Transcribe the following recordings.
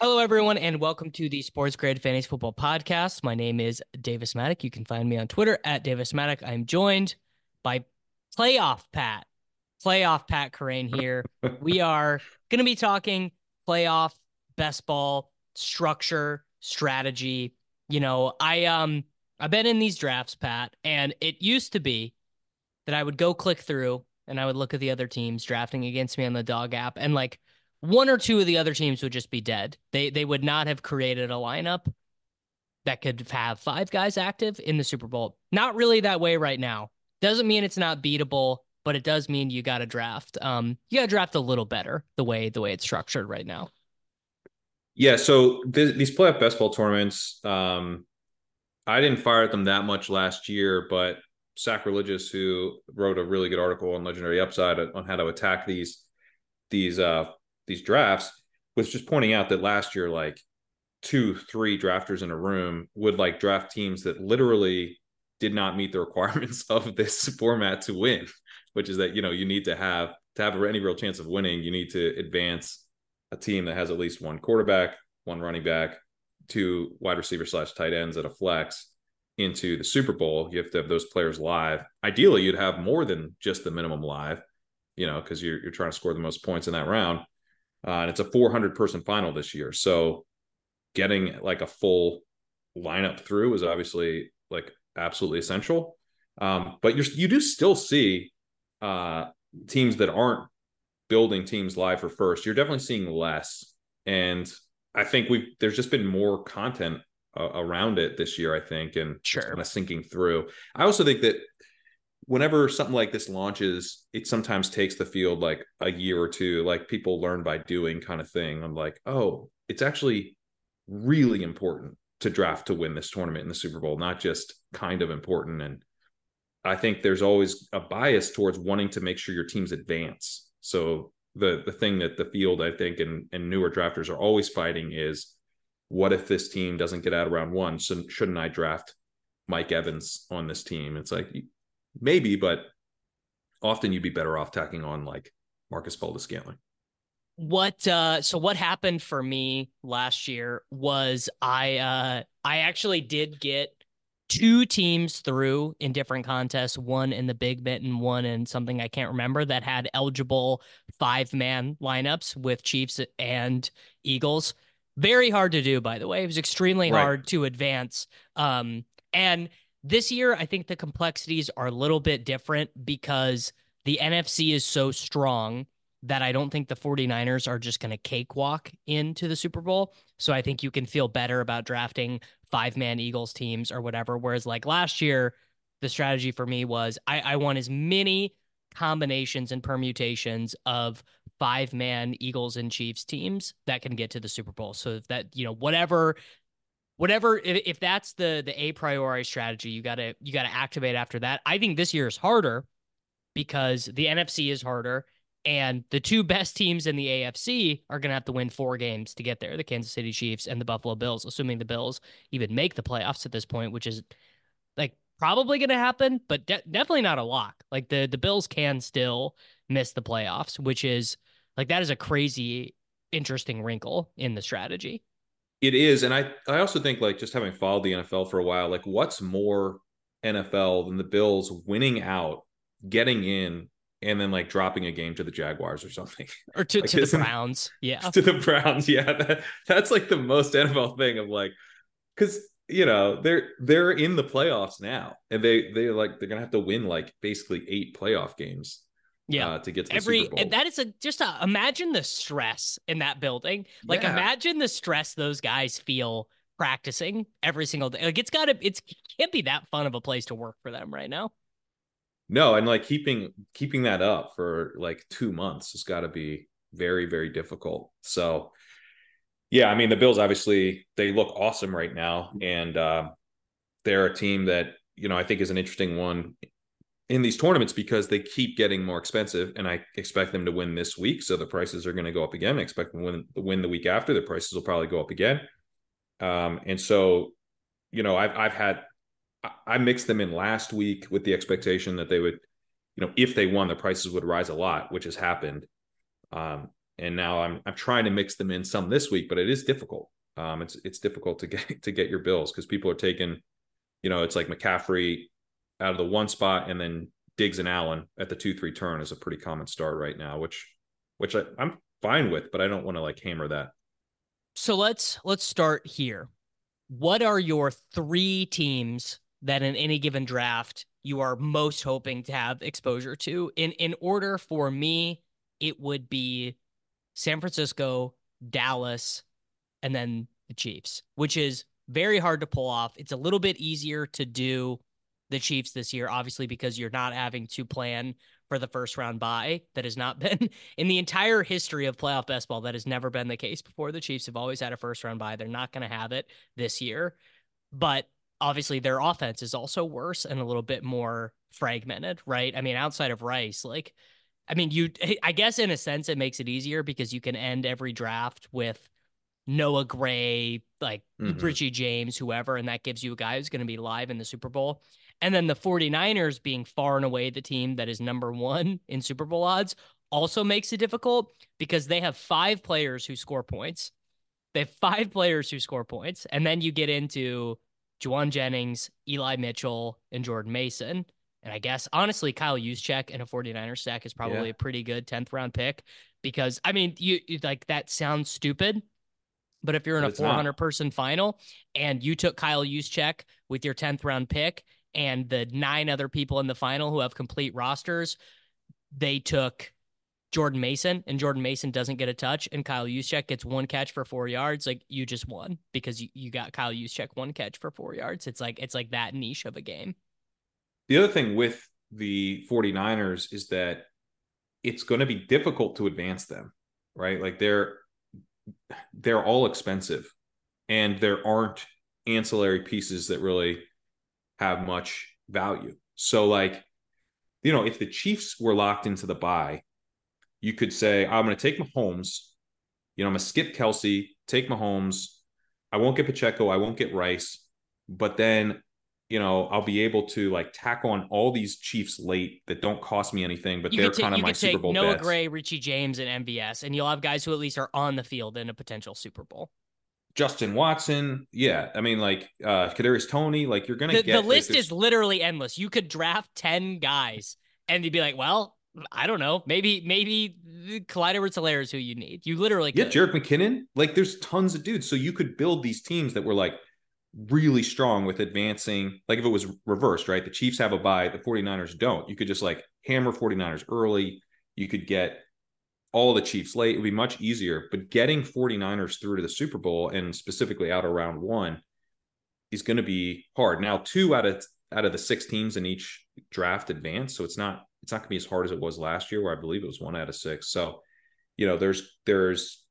Hello, everyone, and welcome to the Sports Grid Fantasy Football Podcast. My name is Davis Mattek. You can find me on Twitter at Davis Mattek. I'm joined by Playoff Pat, Playoff Pat Kerrane here. we are going to be talking playoff, best ball, structure, strategy. You know, I um I've been in these drafts, Pat, and it used to be that I would go click through and I would look at the other teams drafting against me on the dog app and like one or two of the other teams would just be dead. They they would not have created a lineup that could have five guys active in the Super Bowl. Not really that way right now. Doesn't mean it's not beatable, but it does mean you got to draft. Um, you got to draft a little better the way the way it's structured right now. Yeah. So th- these playoff best ball tournaments, um, I didn't fire at them that much last year, but Sacrilegious, who wrote a really good article on Legendary Upside on how to attack these these uh these drafts was just pointing out that last year, like two, three drafters in a room would like draft teams that literally did not meet the requirements of this format to win, which is that, you know, you need to have to have any real chance of winning, you need to advance a team that has at least one quarterback, one running back, two wide receiver slash tight ends at a flex into the Super Bowl. You have to have those players live. Ideally, you'd have more than just the minimum live, you know, because you're, you're trying to score the most points in that round. Uh, and it's a 400 person final this year. So getting like a full lineup through is obviously like absolutely essential. Um, but you're, you do still see uh, teams that aren't building teams live for first. You're definitely seeing less. And I think we've, there's just been more content uh, around it this year, I think, and sure. kind of sinking through. I also think that whenever something like this launches, it sometimes takes the field like a year or two, like people learn by doing kind of thing. I'm like, oh, it's actually really important to draft to win this tournament in the Super Bowl, not just kind of important. And I think there's always a bias towards wanting to make sure your teams advance. So the the thing that the field, I think, and, and newer drafters are always fighting is what if this team doesn't get out of round one? So shouldn't I draft Mike Evans on this team? It's like maybe, but often you'd be better off tacking on like Marquez Valdes-Scantling. What uh so what happened for me last year was I uh I actually did get two teams through in different contests, one in the Big Mitten, one in something I can't remember that had eligible five man lineups with Chiefs and Eagles. Very hard to do, by the way. It was extremely right. hard to advance. Um, and this year, I think the complexities are a little bit different because the NFC is so strong that I don't think the 49ers are just going to cakewalk into the Super Bowl. So I think you can feel better about drafting five man Eagles teams or whatever. Whereas, like last year, the strategy for me was I, I want as many combinations and permutations of five man Eagles and Chiefs teams that can get to the Super Bowl. So that, you know, whatever whatever if, if that's the the a priori strategy you gotta you gotta activate after that i think this year is harder because the nfc is harder and the two best teams in the afc are gonna have to win four games to get there the kansas city chiefs and the buffalo bills assuming the bills even make the playoffs at this point which is like probably gonna happen but de- definitely not a lock. Like the the bills can still miss the playoffs which is like that is a crazy interesting wrinkle in the strategy it is, and I I also think like just having followed the NFL for a while, like what's more NFL than the Bills winning out, getting in, and then like dropping a game to the Jaguars or something. Or to, Like, to the Browns. Yeah. to the Browns. Yeah, that, that's like the most NFL thing of like, because you know they're they're in the playoffs now, and they they like they're gonna have to win like basically eight playoff games. Yeah. uh, to get to Every that is a just a, imagine the stress in that building. Like Yeah. imagine the stress those guys feel practicing every single day. Like it's got to it's can't be that fun of a place to work for them right now. no, and like keeping keeping that up for like two months has got to be very very difficult. So, yeah, I mean the Bills obviously they look awesome right now, and uh, they're a team that you know I think is an interesting one in these tournaments because they keep getting more expensive, and I expect them to win this week, so the prices are going to go up again. I expect them to win, win the week after, the prices will probably go up again. Um, and so, you know, I've I've had I- mixed them in last week with the expectation that they would, you know, if they won, the prices would rise a lot, which has happened. Um, and now I'm I'm trying to mix them in some this week, but it is difficult. Um, it's it's difficult to get to get your bills because people are taking, you know, it's like McCaffrey out of the one spot and then Diggs and Allen at the two three turn is a pretty common start right now, which which I, I'm fine with, but I don't want to like hammer that. So let's let's start here. What are your three teams that in any given draft you are most hoping to have exposure to? In in order for me, it would be San Francisco, Dallas, and then the Chiefs, which is very hard to pull off. It's a little bit easier to do the Chiefs this year, obviously, because you're not having to plan for the first round bye. That has not been in the entire history of playoff best ball. That has never been the case before. The Chiefs have always had a first round bye. They're not going to have it this year, but obviously their offense is also worse and a little bit more fragmented, right? I mean, outside of Rice, like, I mean, you, I guess in a sense, it makes it easier because you can end every draft with Noah Gray, like Mhm. Richie James, whoever, and that gives you a guy who's going to be live in the Super Bowl. And then the 49ers being far and away the team that is number one in Super Bowl odds also makes it difficult because they have five players who score points. They have five players who score points. And then you get into Jauan Jennings, Eli Mitchell, and Jordan Mason. And I guess honestly, Kyle Juszczyk in a 49er stack is probably Yeah. a pretty good 10th round pick because I mean, you you- like that sounds stupid, but if you're in But a it's not. 400 person final and you took Kyle Juszczyk with your 10th round pick and the nine other people in the final who have complete rosters, they took Jordan Mason and Jordan Mason doesn't get a touch and Kyle Juszczyk gets one catch for four yards, like you just won because you, you got Kyle Juszczyk one catch for four yards. It's like it's like that niche of a game. The other thing with the 49ers is that it's going to be difficult to advance them, right? Like they're they're all expensive and there aren't ancillary pieces that really have much value. So like you know, if the Chiefs were locked into the bye, you could say I'm going to take Mahomes, you know, I'm going to skip Kelce, take Mahomes. I won't get Pacheco, I won't get Rice, but then you know, I'll be able to like tack on all these Chiefs late that don't cost me anything, but You they're ta- kind of my could Super take Bowl Noah bets. Gray, Richie James, and MVS, and you'll have guys who at least are on the field in a potential Super Bowl. Justin Watson, yeah. I mean, like uh Kadarius Toney, like you're gonna The, get the list there's- is literally endless. You could draft 10 guys and you'd be like, well, I don't know. Maybe, maybe Clyde edwards is who you need. You literally yeah, could. Jerick McKinnon. Like there's tons of dudes. So you could build these teams that were like really strong with advancing. Like if it was reversed, right? The Chiefs have a bye, the 49ers don't. You could just like hammer 49ers early. You could get all the Chiefs late. It would be much easier. But getting 49ers through to the Super Bowl and specifically out of round one is going to be hard. Now, two out of out of the six teams in each draft advance. So it's not it's not gonna be as hard as it was last year, where I believe it was one out of six. So, you know, there's there's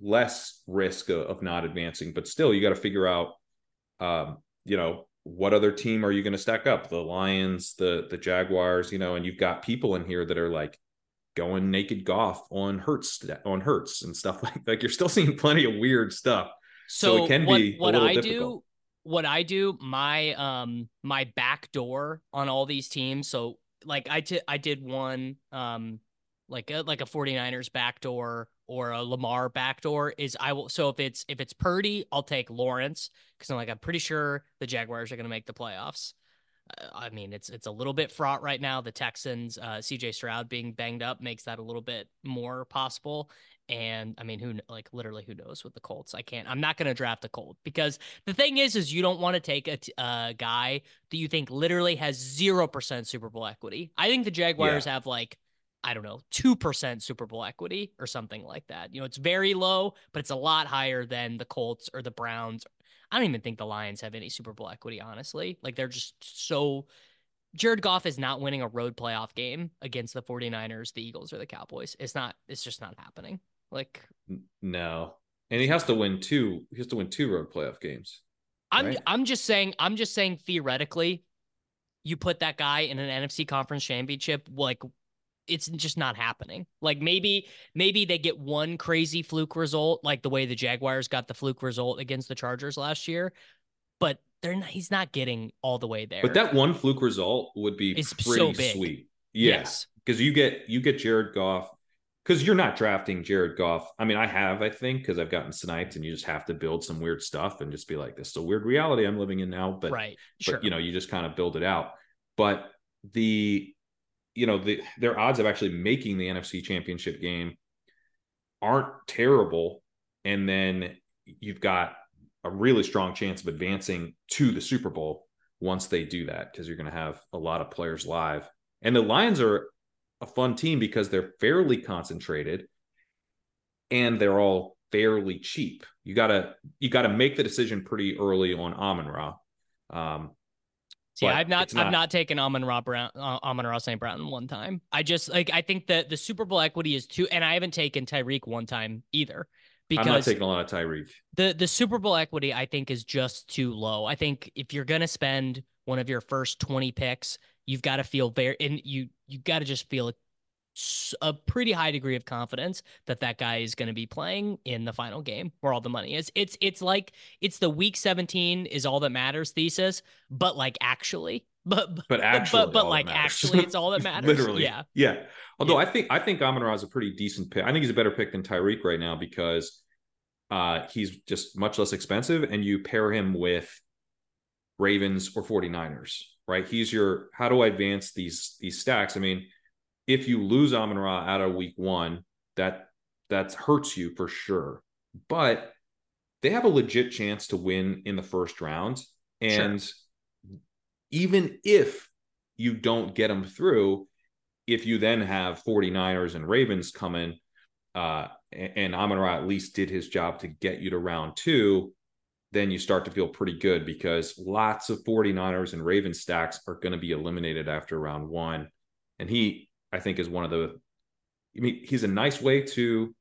less risk of, of not advancing, but still you got to figure out um, you know, what other team are you going to stack up? The Lions, the the Jaguars, you know, and you've got people in here that are like going naked golf on Hurts on Hurts and stuff like like you're still seeing plenty of weird stuff. So, So it can what, be a what I difficult. do, what I do, my um my back door on all these teams. So like I ti- I did one um like a like a 49ers backdoor or a Lamar backdoor is I will so if it's if it's Purdy, I'll take Lawrence because I'm like I'm pretty sure the Jaguars are gonna make the playoffs. I mean, it's it's a little bit fraught right now. The Texans, uh, C.J. Stroud being banged up makes that a little bit more possible. And I mean, who like literally who knows with the Colts? I can't. I'm not going to draft a Colt because the thing is, is you don't want to take a, a guy that you think literally has zero percent Super Bowl equity. I think the Jaguars yeah. have like I don't know, 2% Super Bowl equity or something like that. You know, it's very low, but it's a lot higher than the Colts or the Browns. I don't even think the Lions have any Super Bowl equity, honestly. Like they're just so. Jared Goff is not winning a road playoff game against the 49ers, the Eagles, or the Cowboys. It's not, it's just not happening. Like, no. And he has to win two, he has to win two road playoff games. I'm, right? I'm just saying, I'm just saying theoretically, you put that guy in an NFC conference championship, like it's just not happening. Like maybe maybe they get one crazy fluke result, like the way the Jaguars got the fluke result against the Chargers last year, but they're not, he's not getting all the way there. But that one fluke result would be it's pretty so sweet. Yes, because you get you get Jared Goff because you're not drafting Jared Goff. I mean, I have, I think, because I've gotten sniped, and you just have to build some weird stuff and just be like, "This is a weird reality I'm living in now." But right, sure. But, you know, you just kind of build it out. But the you know, the, their odds of actually making the NFC championship game aren't terrible. And then you've got a really strong chance of advancing to the Super Bowl once they do that, because you're going to have a lot of players live. And the Lions are a fun team because they're fairly concentrated and they're all fairly cheap. You gotta you gotta make the decision pretty early on Amon Ra. Um, See, I've not, not, I've not taken Amon Ra Brown, uh, Amon Ra St. Brown one time. I just like I think that the Super Bowl equity is too, and I haven't taken Tyreek one time either. Because I'm not taking a lot of Tyreek. The the Super Bowl equity I think is just too low. I think if you're gonna spend one of your first 20 picks, you've got to feel very, and you you got to just feel a pretty high degree of confidence that that guy is going to be playing in the final game where all the money is. It's it's like it's the week 17 is all that matters thesis, but like actually, but but actually, but, but like actually, it's all that matters. Literally, yeah, yeah. Although yeah. I think I think Amon Ra is a pretty decent pick. I think he's a better pick than Tyreek right now because uh, he's just much less expensive, and you pair him with Ravens or 49ers, right? He's your how do I advance these these stacks? I mean if you lose Amon Ra out of week one, that that hurts you for sure. But they have a legit chance to win in the first round. And sure. even if you don't get them through, if you then have 49ers and Ravens coming, uh, and Amon Ra at least did his job to get you to round two, then you start to feel pretty good because lots of 49ers and Ravens stacks are going to be eliminated after round one. And he I think is one of the. I mean, he's a nice way to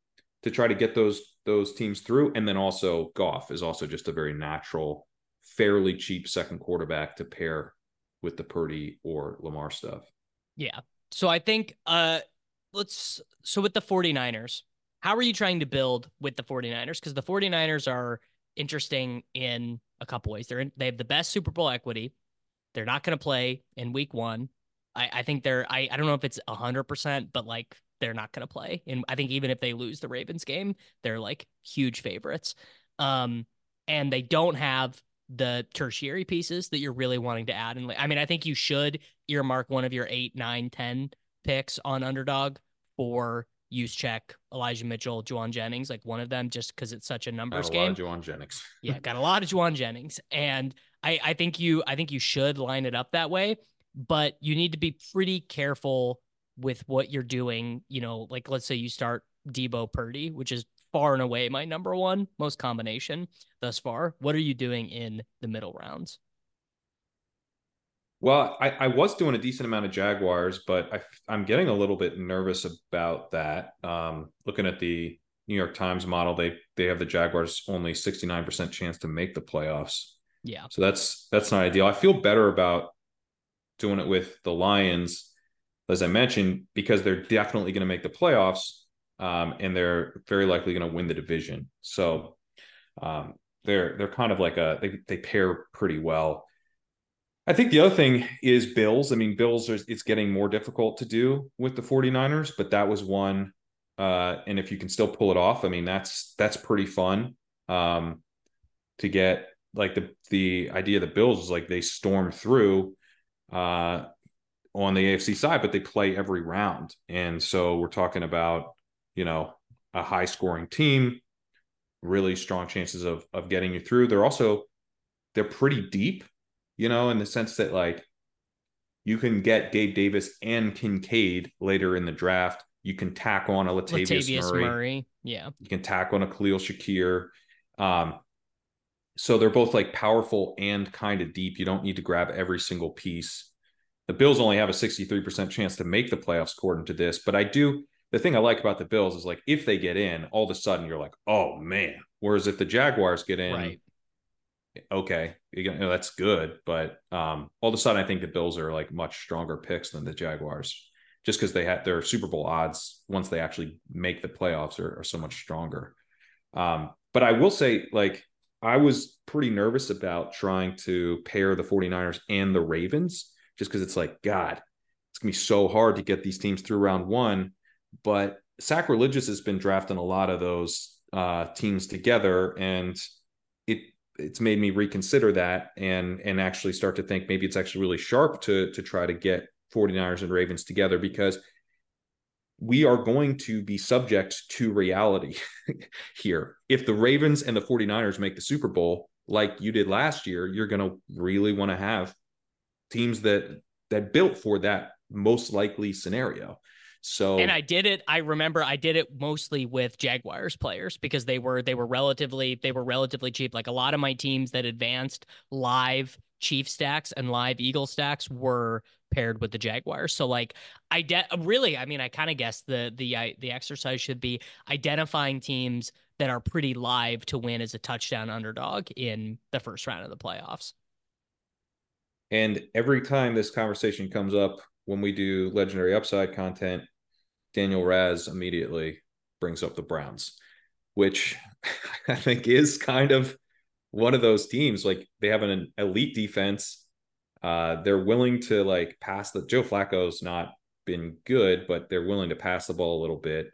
to try to get those those teams through, and then also Goff is also just a very natural, fairly cheap second quarterback to pair with the Purdy or Lamar stuff. Yeah. So I think uh let's so with the 49ers, how are you trying to build with the 49ers? Because the 49ers are interesting in a couple ways. They're in, they have the best Super Bowl equity. They're not going to play in week one. I, I think they're I, I don't know if it's hundred percent, but like they're not gonna play. And I think even if they lose the Ravens game, they're like huge favorites. Um, and they don't have the tertiary pieces that you're really wanting to add. And I mean, I think you should earmark one of your eight, nine, ten picks on underdog for Juszczyk Elijah Mitchell, Jauan Jennings, like one of them, just because it's such a numbers game. a game. Jauan Jennings. yeah, got a lot of Jauan Jennings, and I I think you I think you should line it up that way but you need to be pretty careful with what you're doing. You know, like let's say you start Deebo Purdy, which is far and away my number one most combination thus far. What are you doing in the middle rounds? Well, I, I was doing a decent amount of Jaguars, but I, am getting a little bit nervous about that. Um, looking at the New York Times model, they they have the Jaguars only 69% chance to make the playoffs. Yeah. So that's that's not ideal. I feel better about doing it with the Lions, as I mentioned, because they're definitely going to make the playoffs um, and they're very likely going to win the division. So um, they're they're kind of like a they they pair pretty well. I think the other thing is Bills. I mean, Bills are it's getting more difficult to do with the 49ers, but that was one. Uh, and if you can still pull it off, I mean, that's that's pretty fun. Um, to get like the the idea of the Bills is like they storm through uh, on the AFC side, but they play every round. And so we're talking about, you know, a high scoring team, really strong chances of of getting you through. They're also they're pretty deep, you know, in the sense that like you can get Gabe Davis and Kincaid later in the draft. You can tack on a Latavius, Latavius Murray. Murray. Yeah. You can tack on a Khalil Shakir. Um, so they're both like powerful and kind of deep. You don't need to grab every single piece. The Bills only have a 63% chance to make the playoffs according to this, but I do the thing I like about the Bills is like if they get in, all of a sudden you're like, oh man. Whereas if the Jaguars get in, right. okay, you know, that's good. But um, all of a sudden, I think the Bills are like much stronger picks than the Jaguars, just because they had their Super Bowl odds once they actually make the playoffs are, are so much stronger. Um, but I will say, like, I was pretty nervous about trying to pair the 49ers and the Ravens, just because it's like, God, it's gonna be so hard to get these teams through round one. But Sacrilegious has been drafting a lot of those uh, teams together, and it it's made me reconsider that and and actually start to think maybe it's actually really sharp to to try to get 49ers and Ravens together because we are going to be subject to reality here. If the Ravens and the 49ers make the Super Bowl like you did last year, you're going to really want to have teams that that built for that most likely scenario. So and I did it. I remember I did it mostly with Jaguars players because they were they were relatively they were relatively cheap. Like a lot of my teams that advanced live Chief stacks and live Eagle stacks were paired with the Jaguars. So like I de- really I mean I kind of guess the the uh, the exercise should be identifying teams that are pretty live to win as a touchdown underdog in the first round of the playoffs. And every time this conversation comes up when we do legendary upside content, Daniel Raz immediately brings up the Browns, which I think is kind of one of those teams. Like they have an elite defense. Uh, they're willing to like pass the Joe Flacco's not been good, but they're willing to pass the ball a little bit.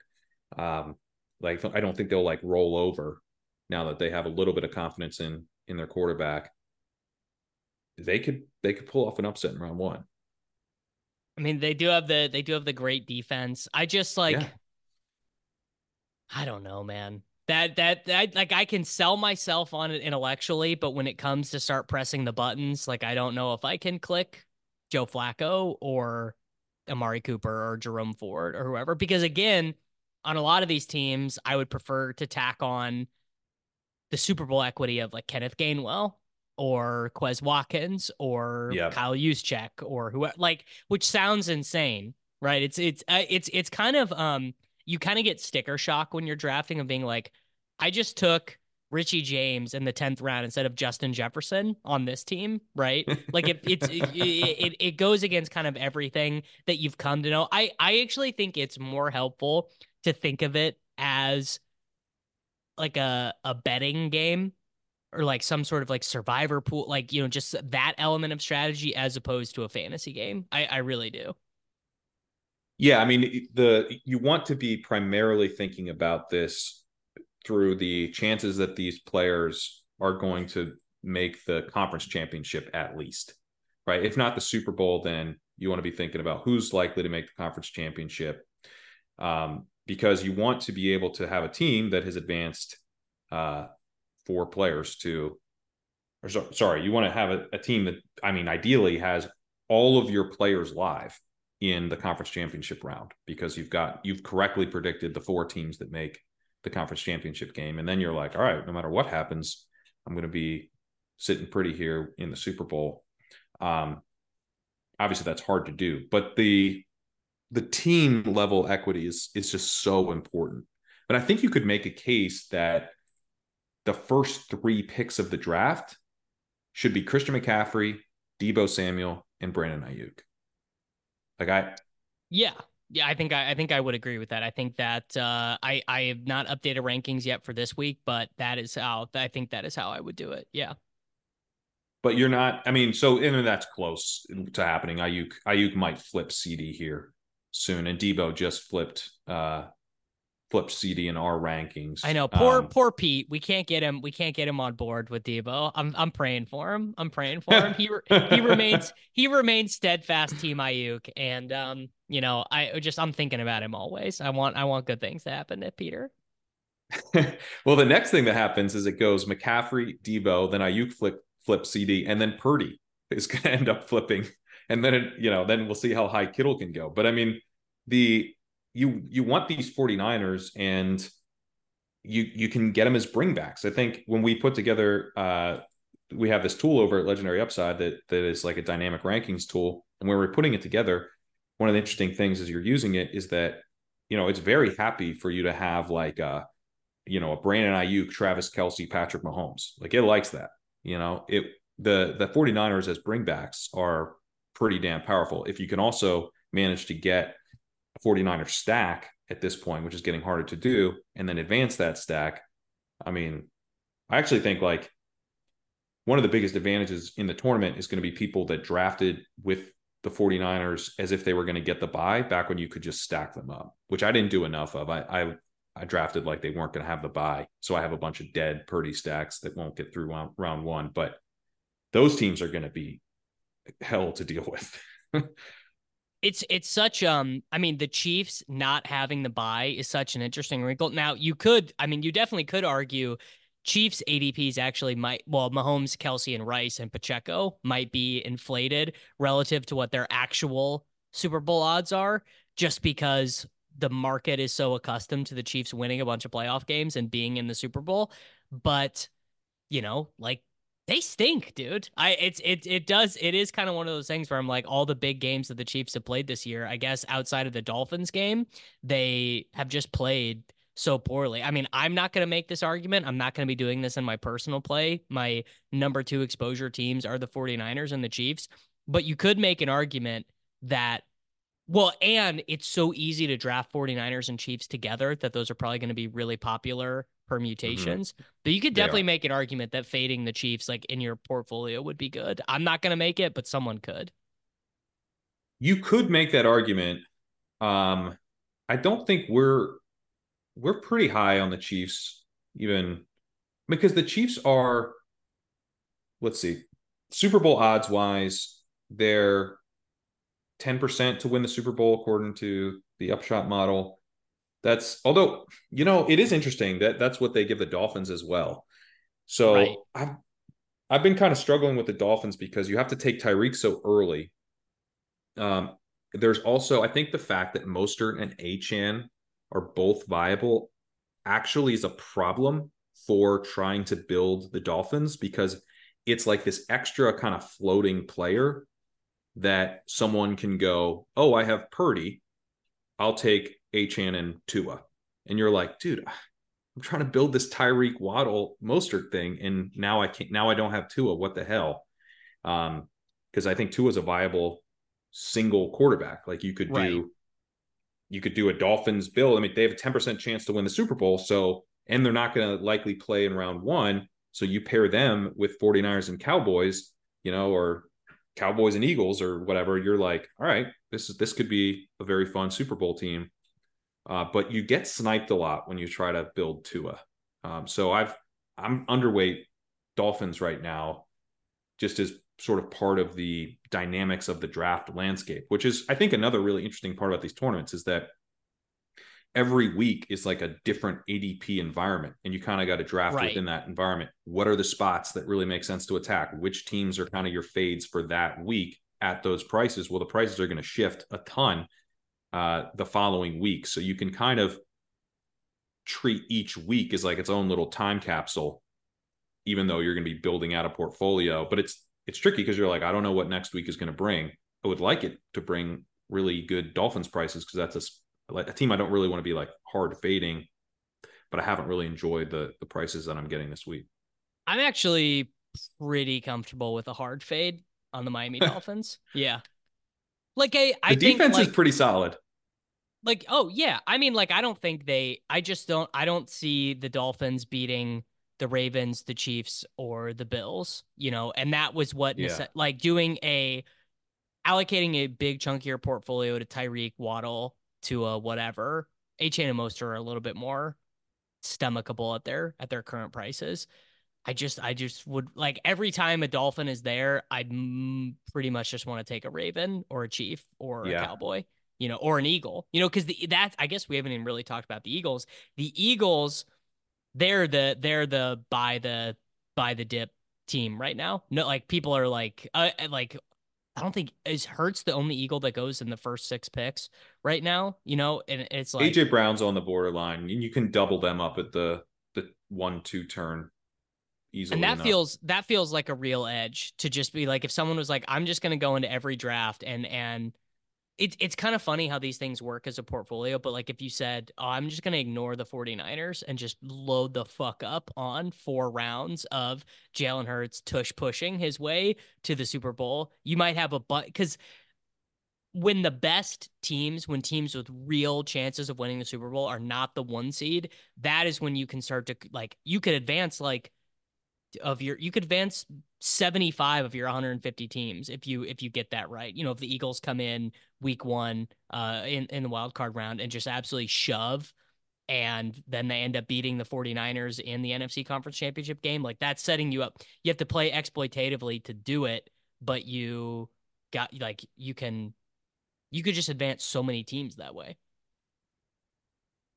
Um, like I don't think they'll like roll over now that they have a little bit of confidence in in their quarterback. They could they could pull off an upset in round one. I mean, they do have the they do have the great defense. I just like yeah. I don't know, man. That that that like I can sell myself on it intellectually, but when it comes to start pressing the buttons, like I don't know if I can click Joe Flacco or Amari Cooper or Jerome Ford or whoever. Because again, on a lot of these teams, I would prefer to tack on the Super Bowl equity of like Kenneth Gainwell or Quez Watkins or yep. Kyle Juszczyk or who like which sounds insane, right? It's it's uh, it's it's kind of um you kind of get sticker shock when you're drafting of being like I just took Richie James in the 10th round instead of Justin Jefferson on this team, right? Like it, it's it, it, it goes against kind of everything that you've come to know. I I actually think it's more helpful to think of it as like a a betting game or like some sort of like survivor pool, like, you know, just that element of strategy as opposed to a fantasy game. I, I really do. Yeah. I mean, the, you want to be primarily thinking about this through the chances that these players are going to make the conference championship at least, right? If not the Super Bowl, then you want to be thinking about who's likely to make the conference championship. Um, because you want to be able to have a team that has advanced uh, four players to, or so, sorry, you want to have a, a team that, I mean, ideally has all of your players live in the conference championship round because you've got, you've correctly predicted the four teams that make the conference championship game. And then you're like, all right, no matter what happens, I'm going to be sitting pretty here in the Super Bowl. Um, obviously that's hard to do, but the, the team level equity is, is just so important. But I think you could make a case that the first three picks of the draft should be Christian McCaffrey, Deebo Samuel, and Brandon Aiyuk. Like I, yeah, yeah, I think I, I think I would agree with that. I think that uh, I I have not updated rankings yet for this week, but that is how I think that is how I would do it. Yeah. But you're not. I mean, so and that's close to happening. Aiyuk Aiyuk might flip CD here soon, and Deebo just flipped uh, flip CD in our rankings. I know, poor Um, poor Pete. We can't get him. We can't get him on board with Deebo. I'm I'm praying for him. I'm praying for him. He he remains he remains steadfast, Team Aiyuk, and um, you know, I just I'm thinking about him always. I want I want good things to happen to Peter. well, the next thing that happens is it goes McCaffrey, Deebo, then Aiyuk flip flip CD, and then Purdy is going to end up flipping, and then it, you know then we'll see how high Kittle can go. But I mean, the you you want these 49ers and you you can get them as bringbacks. I think when we put together uh we have this tool over at Legendary Upside that that is like a dynamic rankings tool, and when we're putting it together, one of the interesting things as you're using it is that you know it's very happy for you to have like uh you know a Brandon Aiyuk, Travis Kelce, Patrick Mahomes. Like it likes that. You know it the the 49ers as bringbacks are pretty damn powerful. If you can also manage to get a 49er stack at this point, which is getting harder to do, and then advance that stack. I mean, I actually think like one of the biggest advantages in the tournament is going to be people that drafted with the 49ers as if they were going to get the bye back when you could just stack them up, which I didn't do enough of. I I, I drafted like they weren't going to have the bye. So I have a bunch of dead Purdy stacks that won't get through round, round one. But those teams are going to be hell to deal with. It's it's such um I mean the Chiefs not having the bye is such an interesting wrinkle. Now you could I mean you definitely could argue Chiefs ADPs actually might well Mahomes, Kelce, and Rice and Pacheco might be inflated relative to what their actual Super Bowl odds are, just because the market is so accustomed to the Chiefs winning a bunch of playoff games and being in the Super Bowl. But you know, like they stink, dude. I it's it it does it is kind of one of those things where I'm like all the big games that the Chiefs have played this year, I guess outside of the Dolphins game, they have just played so poorly. I mean, I'm not going to make this argument. I'm not going to be doing this in my personal play. My number 2 exposure teams are the 49ers and the Chiefs, but you could make an argument that well, and it's so easy to draft 49ers and Chiefs together that those are probably going to be really popular permutations. Mm-hmm. But you could definitely make an argument that fading the Chiefs like in your portfolio would be good. I'm not going to make it, but someone could. You could make that argument. Um I don't think we're we're pretty high on the Chiefs even because the Chiefs are let's see. Super Bowl odds wise, they're 10% to win the Super Bowl according to the upshot model. That's although you know it is interesting that that's what they give the Dolphins as well. So right. I've I've been kind of struggling with the Dolphins because you have to take Tyreek so early. Um, there's also I think the fact that Mostert and Achane are both viable actually is a problem for trying to build the Dolphins because it's like this extra kind of floating player that someone can go, oh, I have Purdy, I'll take Achane and Tua, and you're like, dude, I'm trying to build this Tyreek Waddle Mostert thing, and now I can't. Now I don't have Tua. What the hell? Um, because I think Tua is a viable single quarterback. Like you could right. do, you could do a Dolphins Bill. I mean, they have a 10% chance to win the Super Bowl. So, and they're not going to likely play in round one. So you pair them with 49ers and Cowboys, you know, or Cowboys and Eagles or whatever, you're like, all right, this is this could be a very fun Super Bowl team. Uh, but you get sniped a lot when you try to build Tua. Um, so I've I'm underweight Dolphins right now, just as sort of part of the dynamics of the draft landscape, which is I think another really interesting part about these tournaments is that every week is like a different ADP environment, and you kind of got to draft right. within that environment. What are the spots that really make sense to attack? Which teams are kind of your fades for that week at those prices? Well, the prices are going to shift a ton uh, the following week, so you can kind of treat each week as like its own little time capsule, even though you're going to be building out a portfolio. But it's it's tricky because you're like, I don't know what next week is going to bring. I would like it to bring really good Dolphins prices because that's a like a team I don't really want to be like hard fading, but I haven't really enjoyed the the prices that I'm getting this week. I'm actually pretty comfortable with a hard fade on the Miami Dolphins. Yeah. Like a, I the defense like, is pretty solid. Like, oh yeah. I mean, like, I don't think they I just don't I don't see the Dolphins beating the Ravens, the Chiefs, or the Bills, you know, and that was what yeah. like doing a allocating a big chunk of your portfolio to Tyreek Waddle to a whatever Achane and Mostert are a little bit more stomachable at their at their current prices. I just I just would like every time a dolphin is there, I'd m- pretty much just want to take a raven or a chief or Yeah. a cowboy, you know, or an eagle, you know, because the that I guess we haven't even really talked about the Eagles. The Eagles, they're the they're the buy the buy the dip team right now. No, like people are like uh, like I don't think is Hurts the only Eagle that goes in the first six picks right now, you know, and it's like AJ Brown's on the borderline, and you can double them up at the the one two turn easily. and that enough. feels that feels like a real edge to just be like if someone was like i'm just going to go into every draft and and it's it's kind of funny how these things work as a portfolio but like if you said oh i'm just going to ignore the 49ers and just load the fuck up on four rounds of jalen hurts tush pushing his way to the super bowl you might have a but because when the best teams, when teams with real chances of winning the Super Bowl are not the one seed, that is when you can start to like you could advance like of your you could advance 75 of your 150 teams if you if you get that right. You know, if the Eagles come in week 1 uh in in the wild card round and just absolutely shove and then they end up beating the 49ers in the NFC Conference Championship game, like that's setting you up. You have to play exploitatively to do it, but you got like you can you could just advance so many teams that way.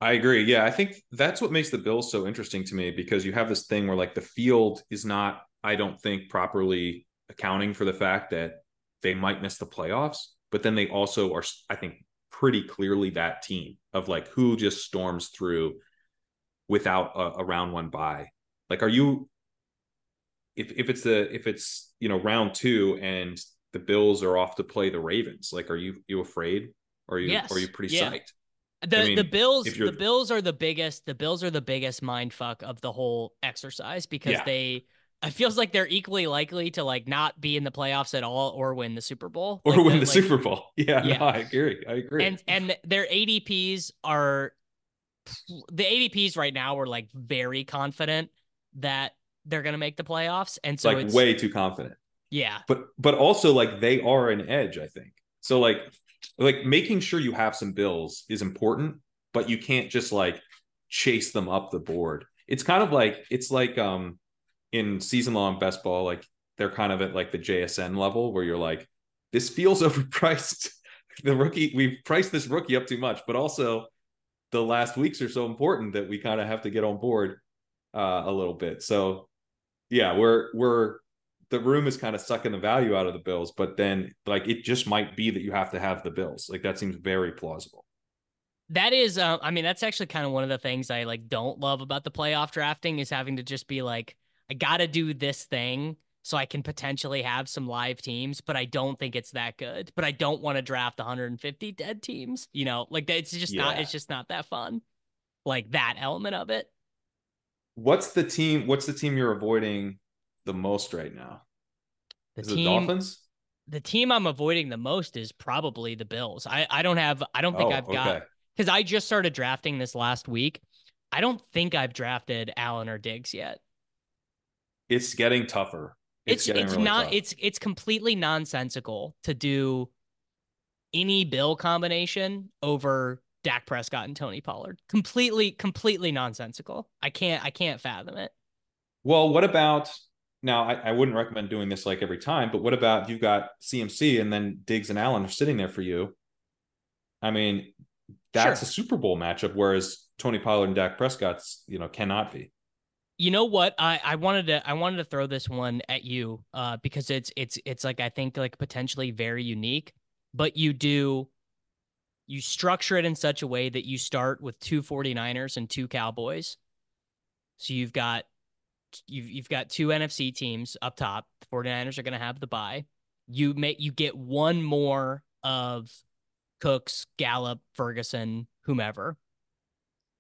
I agree. Yeah, I think that's what makes the Bills so interesting to me because you have this thing where like the field is not, I don't think, properly accounting for the fact that they might miss the playoffs, but then they also are, I think, pretty clearly that team of like who just storms through without a, a round one bye. Like, are you if if it's the if it's you know round two and the Bills are off to play the Ravens, like are you you afraid? Or are you Yes. are you pretty Yeah. psyched? The I mean, the Bills the Bills are the biggest the Bills are the biggest mind fuck of the whole exercise because Yeah. they it feels like they're equally likely to like not be in the playoffs at all or win the Super Bowl Or Like, win the like- Super Bowl. Yeah, Yeah. no, I agree. I agree. and and their ADPs are the ADPs right now are like very confident that they're gonna make the playoffs and so like it's way too confident. yeah But but also like they are an edge, I think. So like like making sure you have some bills is important, but you can't just like chase them up the board. It's kind of like it's like um in season long best ball, like they're kind of at like the JSN level where you're like, this feels overpriced. the rookie, we've priced this rookie up too much, but also the last weeks are so important that we kind of have to get on board uh, a little bit. So yeah, we're we're the room is kind of sucking the value out of the bills, but then like it just might be that you have to have the bills. Like that seems very plausible. That is, uh, I mean, that's actually kind of one of the things I like don't love about the playoff drafting is having to just be like, I got to do this thing so I can potentially have some live teams, but I don't think it's that good. But I don't want to draft 150 dead teams. You know, like it's just not. It's just not that fun. Like that element of it. What's the team? What's the team you're avoiding the most right now? The Is team, it Dolphins? the team I'm avoiding the most is probably the Bills. I I don't have. I don't think Oh, I've got because I just started drafting this last week. I don't think I've drafted Allen or Diggs yet. It's getting tougher. it's getting it's really not tough. it's it's completely nonsensical to do any bill combination over Dak Prescott and Tony Pollard. Completely completely nonsensical. I can't I can't fathom it. Well, what about now? I, I wouldn't recommend doing this like every time, but what about you've got CMC and then Diggs and Allen are sitting there for you? I mean, that's Sure. a Super Bowl matchup, whereas Tony Pollard and Dak Prescott's, you know, cannot be. You know what? I, I wanted to I wanted to throw this one at you uh because it's it's it's like I think like potentially very unique, but you do you structure it in such a way that you start with two 49ers and two Cowboys. So you've got you've you've got two NFC teams up top. The 49ers are going to have the bye. You make you get one more of Cooks, Gallup, Ferguson, whomever.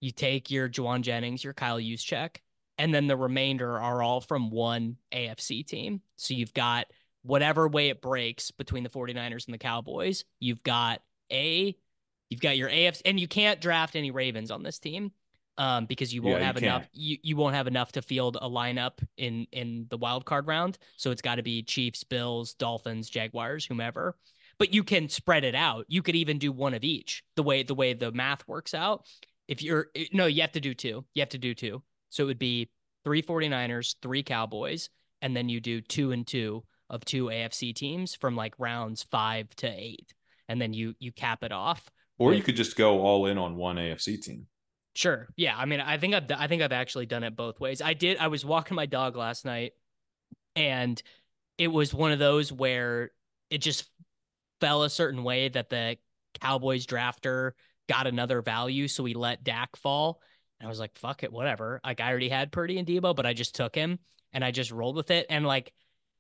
You take your Jauan Jennings, your Kyle Juszczyk, and then the remainder are all from one AFC team. So you've got whatever way it breaks between the 49ers and the Cowboys. You've got a you've got your AFC and you can't draft any Ravens on this team um, because you won't you have enough can't. you, you won't have enough to field a lineup in in the wild card round. So it's got to be Chiefs, Bills, Dolphins, Jaguars, whomever. But you can spread it out. You could even do one of each. The way the way the math works out, if you're no, you have to do two. You have to do two. So it would be three 49ers, three Cowboys, and then you do two and two of two AFC teams from like rounds five to eight. And then you you cap it off. Or with- you could just go all in on one AFC team. Sure. Yeah. I mean, I think I've I think I've actually done it both ways. I did. I was walking my dog last night, and it was one of those where it just fell a certain way that the Cowboys drafter got another value, so we let Dak fall. And I was like, "Fuck it, whatever." Like I already had Purdy and Deebo, but I just took him and I just rolled with it. And like,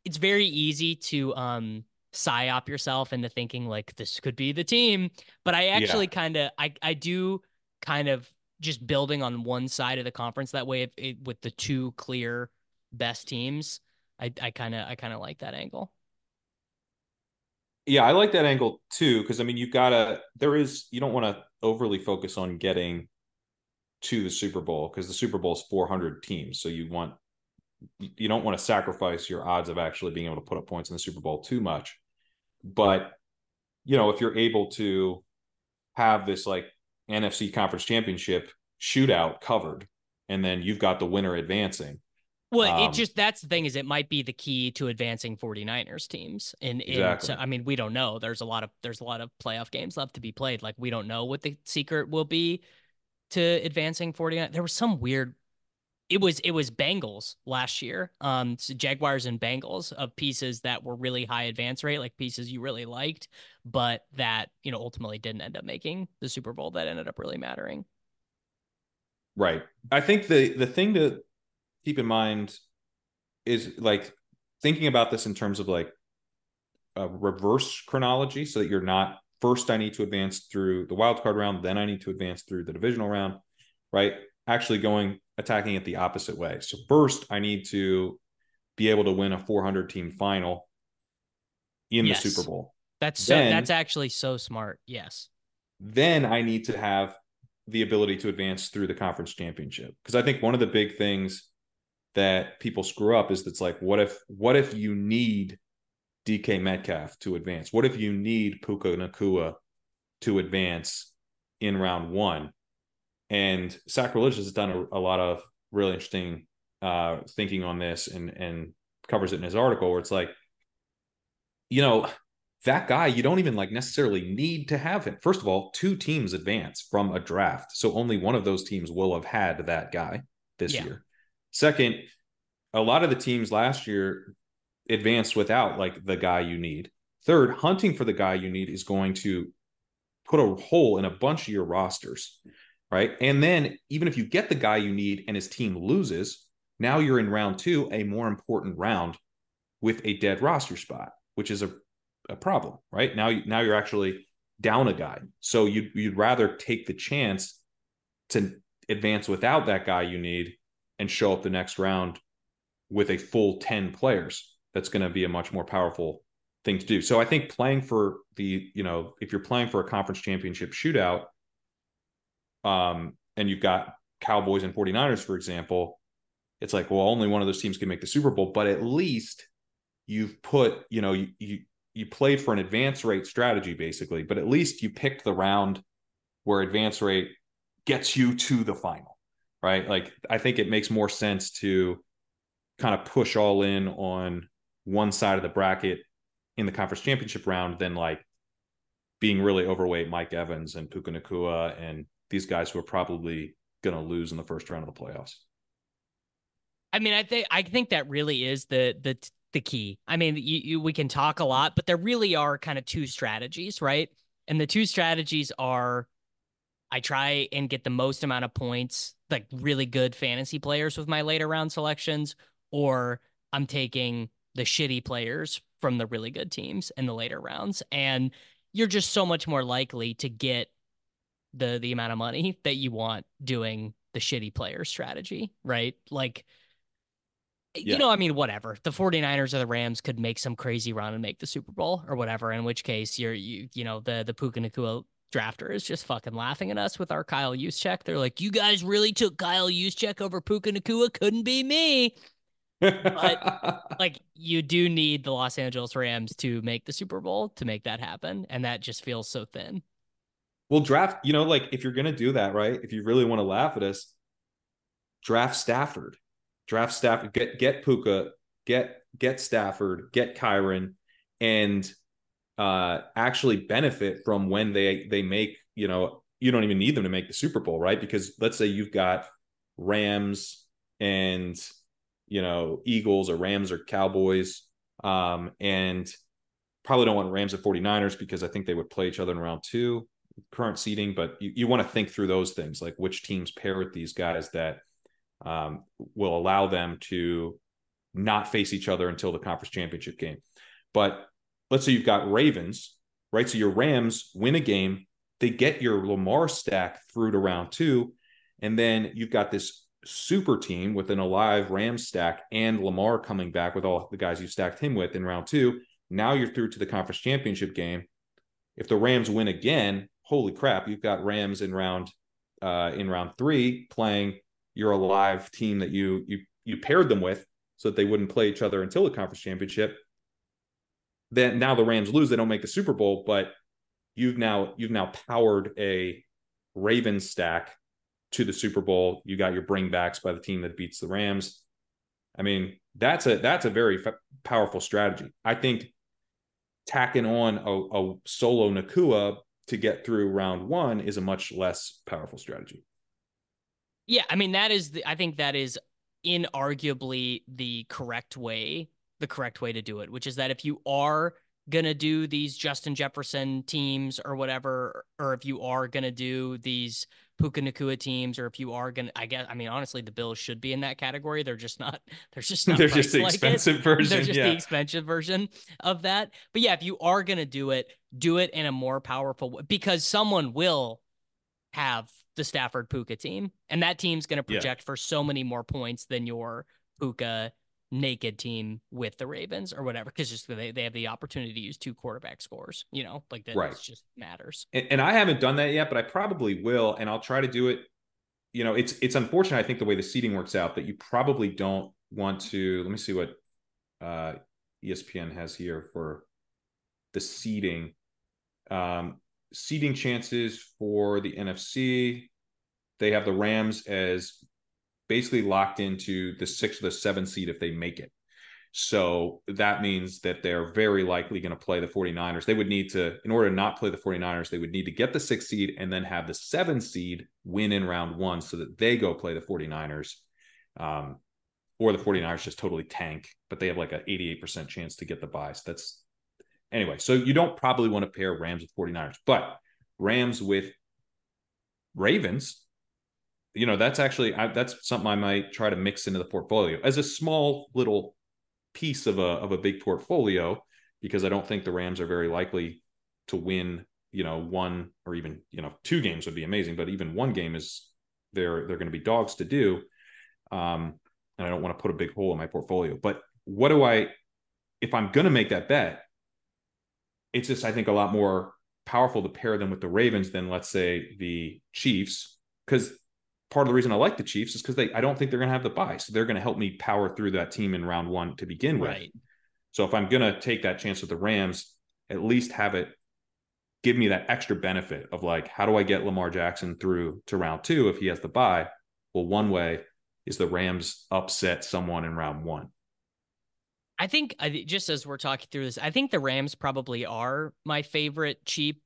it's very easy to um psyop yourself into thinking like this could be the team, but I actually kind of I I do kind of just building on one side of the conference that way if it, with the two clear best teams. I I kind of I kind of like that angle. Yeah, I like that angle too because I mean you've got to there is you don't want to overly focus on getting to the Super Bowl because the Super Bowl is 400 teams, so you want you don't want to sacrifice your odds of actually being able to put up points in the Super Bowl too much. But you know, if you're able to have this like NFC Conference Championship shootout covered, and then you've got the winner advancing, Well, Um, it just that's the thing is it might be the key to advancing 49ers teams. And, Exactly. so, I mean, we don't know. There's a lot of there's a lot of playoff games left to be played. Like we don't know what the secret will be to advancing 49. There was some weird it was it was Bengals last year. Um so Jaguars and Bengals of pieces that were really high advance rate, like pieces you really liked, but that, you know, ultimately didn't end up making the Super Bowl that ended up really mattering. Right. I think the the thing to keep in mind is like thinking about this in terms of like a reverse chronology so that you're not first I need to advance through the wild card round, then I need to advance through the divisional round, right? Actually going attacking it the opposite way. So first I need to be able to win a 400 team final in Yes. the Super Bowl. That's so Then- that's actually so smart. Yes. then I need to have the ability to advance through the conference championship. Because I think one of the big things that people screw up is that's like, what if what if you need DK Metcalf to advance? What if you need Puka Nacua to advance in round one? And Sacrilegious has done a, a lot of really interesting uh, thinking on this and and covers it in his article where it's like, you know, that guy you don't even like necessarily need to have him. First of all, two teams advance from a draft, so only one of those teams will have had that guy this Yeah. year. Second, a lot of the teams last year advanced without like the guy you need. Third, hunting for the guy you need is going to put a hole in a bunch of your rosters, right? And then even if you get the guy you need and his team loses, now you're in round 2, a more important round with a dead roster spot, which is a a problem, right? Now, now you're actually down a guy. So you'd, you'd rather take the chance to advance without that guy you need and show up the next round with a full 10 players. That's going to be a much more powerful thing to do. So I think playing for the, you know, if you're playing for a conference championship shootout, um, and you've got Cowboys and 49ers, for example, it's like, well, only one of those teams can make the Super Bowl, but at least you've put, you know, you, you you played for an advance rate strategy basically, but at least you picked the round where advance rate gets you to the final, right? Like I think it makes more sense to kind of push all in on one side of the bracket in the conference championship round than like being really overweight Mike Evans and Puka Nacua and these guys who are probably going to lose in the first round of the playoffs. I mean, I think I think that really is the the the key. I mean, you, you we can talk a lot, but there really are kind of two strategies, right? And the two strategies are I try and get the most amount of points, like really good fantasy players with my later round selections, or I'm taking the shitty players from the really good teams in the later rounds. And you're just so much more likely to get the the amount of money that you want doing the shitty player strategy, right? Like eh, Yeah. you know, I mean, whatever. The 49ers or the Rams could make some crazy run and make the Super Bowl or whatever, in which case you're you you know, the the Puka Nacua drafter is just fucking laughing at us with our Kyle Juszczyk. They're like, you guys really took Kyle Juszczyk over Puka Nacua? Couldn't be me. But like you do need the Los Angeles Rams to make the Super Bowl to make that happen, and that just feels so thin. Well, draft, you know, like if you're gonna do that, right? If you really want to laugh at us, draft Stafford. Draft Stafford, get get Puka, get get Stafford, get Kyren, and uh actually benefit from when they they make, you know, you don't even need them to make the Super Bowl, right? Because let's say you've got Rams and you know, Eagles or Rams or Cowboys. Um, and probably don't want Rams at 49ers because I think they would play each other in round two, current seating. But you, you want to think through those things, like which teams pair with these guys that um, will allow them to not face each other until the conference championship game. But let's say you've got Ravens, right? So your Rams win a game, they get your Lamar stack through to round two. And then you've got this super team with an alive Rams stack and Lamar coming back with all the guys you stacked him with in round two. Now you're through to the conference championship game. If the Rams win again, holy crap, you've got Rams in round uh, in round three playing your alive team that you you you paired them with so that they wouldn't play each other until the conference championship. Then now the Rams lose, they don't make the Super Bowl, but you've now you've now powered a Ravens stack to the Super Bowl. You got your bringbacks by the team that beats the Rams. I mean, that's a that's a very f- powerful strategy. I think tacking on a, a solo Nacua to get through round one is a much less powerful strategy. Yeah, I mean that is the I think that is inarguably the correct way, the correct way to do it, which is that if you are gonna do these Justin Jefferson teams or whatever, or if you are gonna do these Puka Nacua teams, or if you are gonna, I guess, I mean, honestly, the Bills should be in that category. They're just not. They're just not. they're just the like expensive it. version. They're just yeah. the expensive version of that. But yeah, if you are gonna do it, do it in a more powerful way because someone will have the Stafford Puka team, and that team's gonna project yeah. for so many more points than your Puka naked team with the Ravens or whatever, because just they, they have the opportunity to use two quarterback scores, you know, like that right. just matters. And, and, I haven't done that yet, but I probably will, and I'll try to do it. You know, it's it's unfortunate. I think the way the seating works out that you probably don't want to. Let me see what uh, ESPN has here for the seeding. Um, seeding chances for the NFC. They have the Rams as basically locked into the six or the seven seed if they make it. So that means that they're very likely going to play the 49ers. They would need to, in order to not play the 49ers, they would need to get the six seed and then have the seven seed win in round one so that they go play the 49ers. Um, or the 49ers just totally tank, but they have like an 88% chance to get the bye. So that's anyway. So you don't probably want to pair Rams with 49ers, but Rams with Ravens you know that's actually I, that's something I might try to mix into the portfolio as a small little piece of a of a big portfolio because I don't think the Rams are very likely to win. You know, one or even you know two games would be amazing, but even one game is they're they're going to be dogs to do. Um, and I don't want to put a big hole in my portfolio. But what do I if I'm going to make that bet? It's just I think a lot more powerful to pair them with the Ravens than let's say the Chiefs because part of the reason I like the Chiefs is because they I don't think they're going to have the bye, so they're going to help me power through that team in round one to begin with. Right. So if I'm going to take that chance with the Rams, at least have it give me that extra benefit of like, how do I get Lamar Jackson through to round two if he has the bye? Well, one way is the Rams upset someone in round one. I think just as we're talking through this, I think the Rams probably are my favorite cheap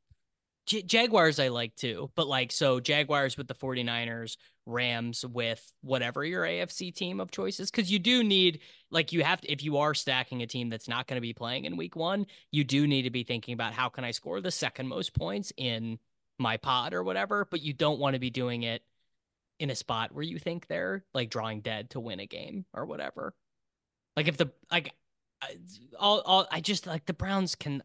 J- Jaguars I like too, but like so Jaguars with the 49ers, Rams with whatever your AFC team of choices cuz you do need like you have to if you are stacking a team that's not going to be playing in week 1, you do need to be thinking about how can I score the second most points in my pod or whatever, but you don't want to be doing it in a spot where you think they're like drawing dead to win a game or whatever. Like if the like all, all I just like the Browns can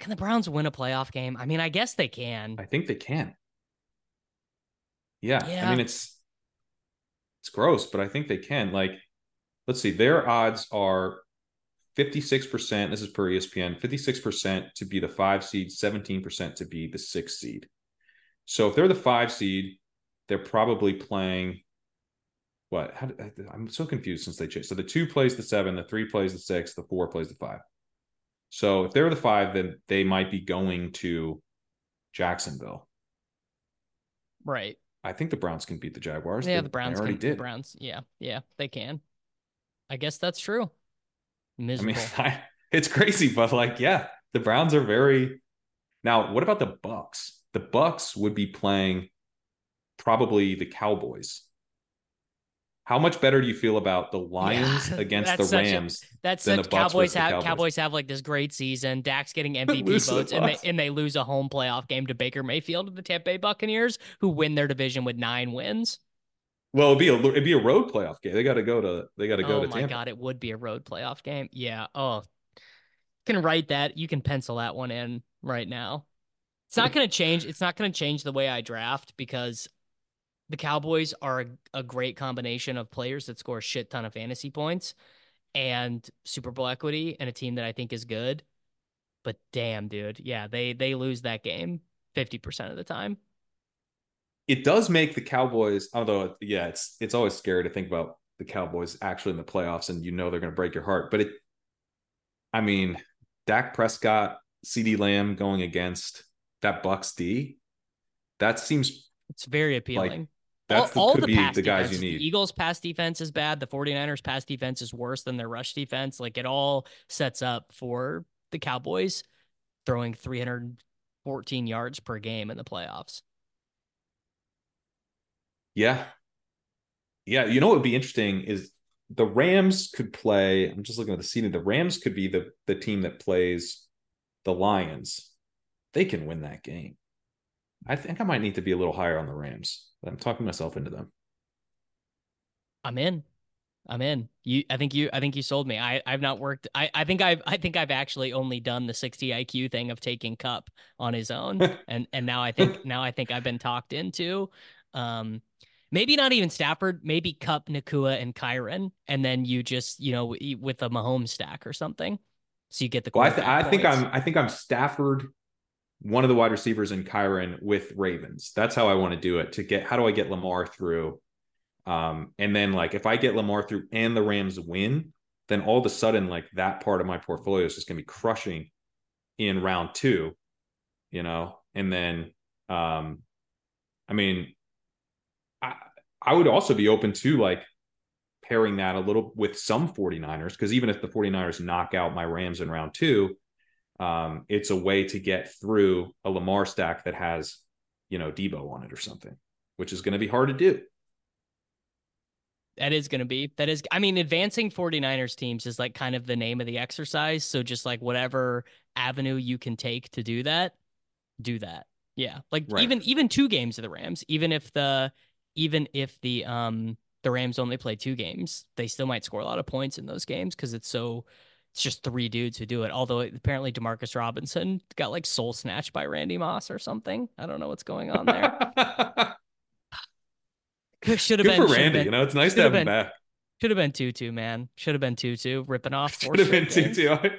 can the Browns win a playoff game? I mean, I guess they can. I think they can. Yeah. yeah. I mean, it's it's gross, but I think they can. Like, let's see, their odds are 56%. This is per ESPN, 56% to be the five seed, 17% to be the six seed. So if they're the five seed, they're probably playing what? How, I'm so confused since they changed. So the two plays the seven, the three plays the six, the four plays the five. So if they're the five, then they might be going to Jacksonville. Right. I think the Browns can beat the Jaguars. Yeah, They- the Browns already can. did. The Browns. Yeah, yeah, they can. I guess that's true. Miserable. I mean, I, it's crazy, but like, yeah, the Browns are very. Now, what about the Bucks? The Bucks would be playing probably the Cowboys. How much better do you feel about the Lions Yeah, against the such a- Rams? That's than such, Cowboys have Cowboys. Cowboys have like this great season. Dak's getting MVP to the votes, and they and they lose a home playoff game to Baker Mayfield of the Tampa Bay Buccaneers, who win their division with nine wins. Well, it'd be a it'd be a road playoff game. They got to go to they got to go oh to my Tampa. god, it would be a road playoff game. Yeah. Oh, can write that. You can pencil that one in right now. It's not going to change. It's not going to change the way I draft because the Cowboys are a, a great combination of players that score a shit ton of fantasy points and Super Bowl equity and a team that I think is good. But damn, dude, yeah, they they lose that game fifty percent of the time. it does make the Cowboys, although yeah, it's it's always scary to think about the Cowboys actually in the playoffs and you know they're going to break your heart. But it, I mean, Dak Prescott, CeeDee Lamb going against that Bucks D, that seems It's very appealing. That's all, all the, could the be pass the guys defense, you need. The Eagles' pass defense is bad. The 49ers' pass defense is worse than their rush defense. Like it all sets up for the Cowboys throwing 314 yards per game in the playoffs. Yeah. Yeah. You know what would be interesting is the Rams could play. I'm just looking at the seating. The Rams could be the the team that plays the Lions. They can win that game. I think I might need to be a little higher on the Rams. I'm talking myself into them. I'm in. I'm in. You I think you I think you sold me. I I've not worked I I think I've I think I've actually only done the 60 IQ thing of taking Kupp on his own and and now I think now I think I've been talked into um maybe not even Stafford, maybe Kupp, Nacua and Kyren and then you just, you know, with a Mahomes stack or something. So you get the Well, I, th- I think. I'm I think I'm Stafford, one of the wide receivers in Kyren with Ravens. That's how I want to do it. To get how do I get Lamar through? Um, and then like if I get Lamar through and the Rams win, then all of a sudden like that part of my portfolio is just gonna be crushing in round two, you know. And then um, I mean, I I would also be open to like pairing that a little with some 49ers because even if the 49ers knock out my Rams in round two, um, it's a way to get through a Lamar stack that has, you know, Deebo on it or something, which is going to be hard to do. That is going to be. That is I mean advancing 49ers teams is like kind of the name of the exercise, so just like whatever avenue you can take to do that, do that. Yeah. Like Right. even even two games of the Rams, even if the even if the um the Rams only play two games, they still might score a lot of points in those games cuz it's so it's just three dudes who do it. Although apparently Demarcus Robinson got like soul snatched by Randy Moss or something. I don't know what's going on there. Should have been for Randy. been- you know, it's nice to have him back. should have been two, man. Should have been two, ripping off. Should have been straight two games. two.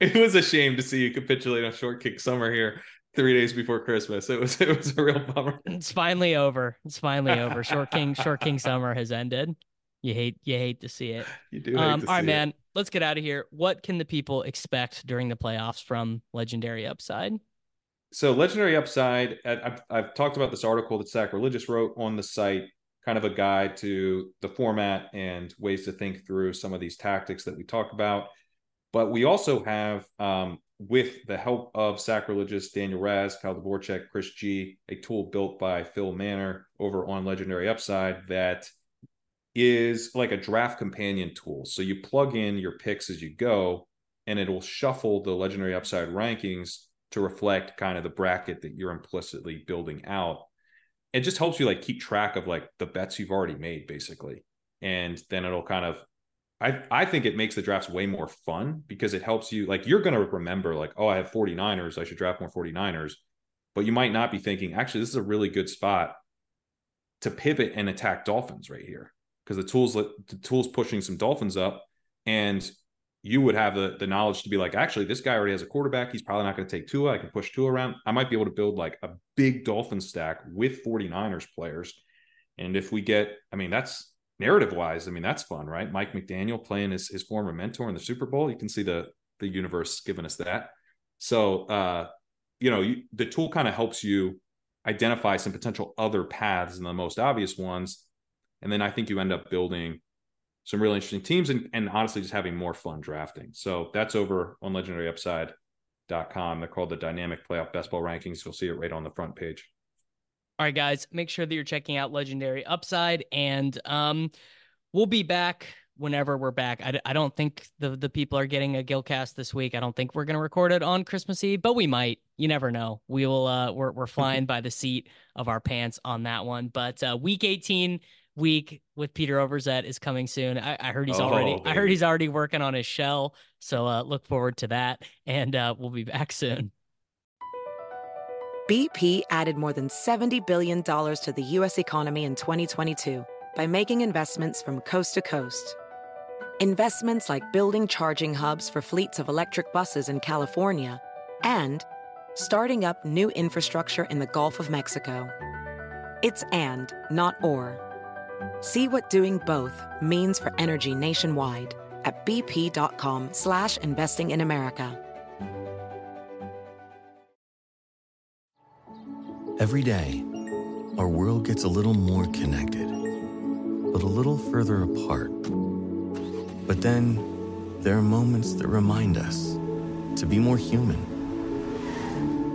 It was a shame to see you capitulate on short kick summer here three days before Christmas. It was it was a real bummer. It's finally over. It's finally over. Short King, Short King summer has ended. You hate, you hate to see it. You do. Um, all right, see it. man. Let's get out of here. What can the people expect during the playoffs from Legendary Upside? so legendary upside I've, I've talked about this article that sacrilegious wrote on the site kind of a guide to the format and ways to think through some of these tactics that we talk about but we also have um, with the help of sacrilegious daniel raz kyle dvorak chris g a tool built by phil manor over on legendary upside that is like a draft companion tool so you plug in your picks as you go and it will shuffle the legendary upside rankings to reflect kind of the bracket that you're implicitly building out. It just helps you like keep track of like the bets you've already made basically. And then it'll kind of I I think it makes the drafts way more fun because it helps you like you're to remember like oh I have 49ers, I should draft more 49ers. But you might not be thinking actually this is a really good spot to pivot and attack Dolphins right here because the tools the tools pushing some Dolphins up and you would have the, the knowledge to be like, actually, this guy already has a quarterback. He's probably not going to take Tua. I can push Tua around. I might be able to build like a big Dolphin stack with 49ers players. And if we get, I mean, that's narrative wise, I mean, that's fun, right? Mike McDaniel playing his, his former mentor in the Super Bowl. You can see the the universe giving us that. So uh you know, you, the tool kind of helps you identify some potential other paths and the most obvious ones. And then I think you end up building some really interesting teams and, and honestly just having more fun drafting. So that's over on legendaryupside.com. They're called the dynamic playoff best ball rankings. You'll see it right on the front page. All right, guys, make sure that you're checking out Legendary Upside and um, we'll be back whenever we're back. I, I don't think the, the people are getting a Gilcast this week. I don't think we're going to record it on Christmas Eve, but we might. You never know. We will, uh, we're, we're flying by the seat of our pants on that one. But uh, week 18 week with Peter Overzet is coming soon. I, I heard he's oh, already baby. I heard he's already working on his shell. So uh, look forward to that. And uh, we'll be back soon. BP added more than $70 billion to the US economy in 2022 by making investments from coast to coast. Investments like building charging hubs for fleets of electric buses in California and starting up new infrastructure in the Gulf of Mexico. It's and, not or. See what doing both means for energy nationwide at bp.com slash investing in America. Every day, our world gets a little more connected, but a little further apart. But then, there are moments that remind us to be more human.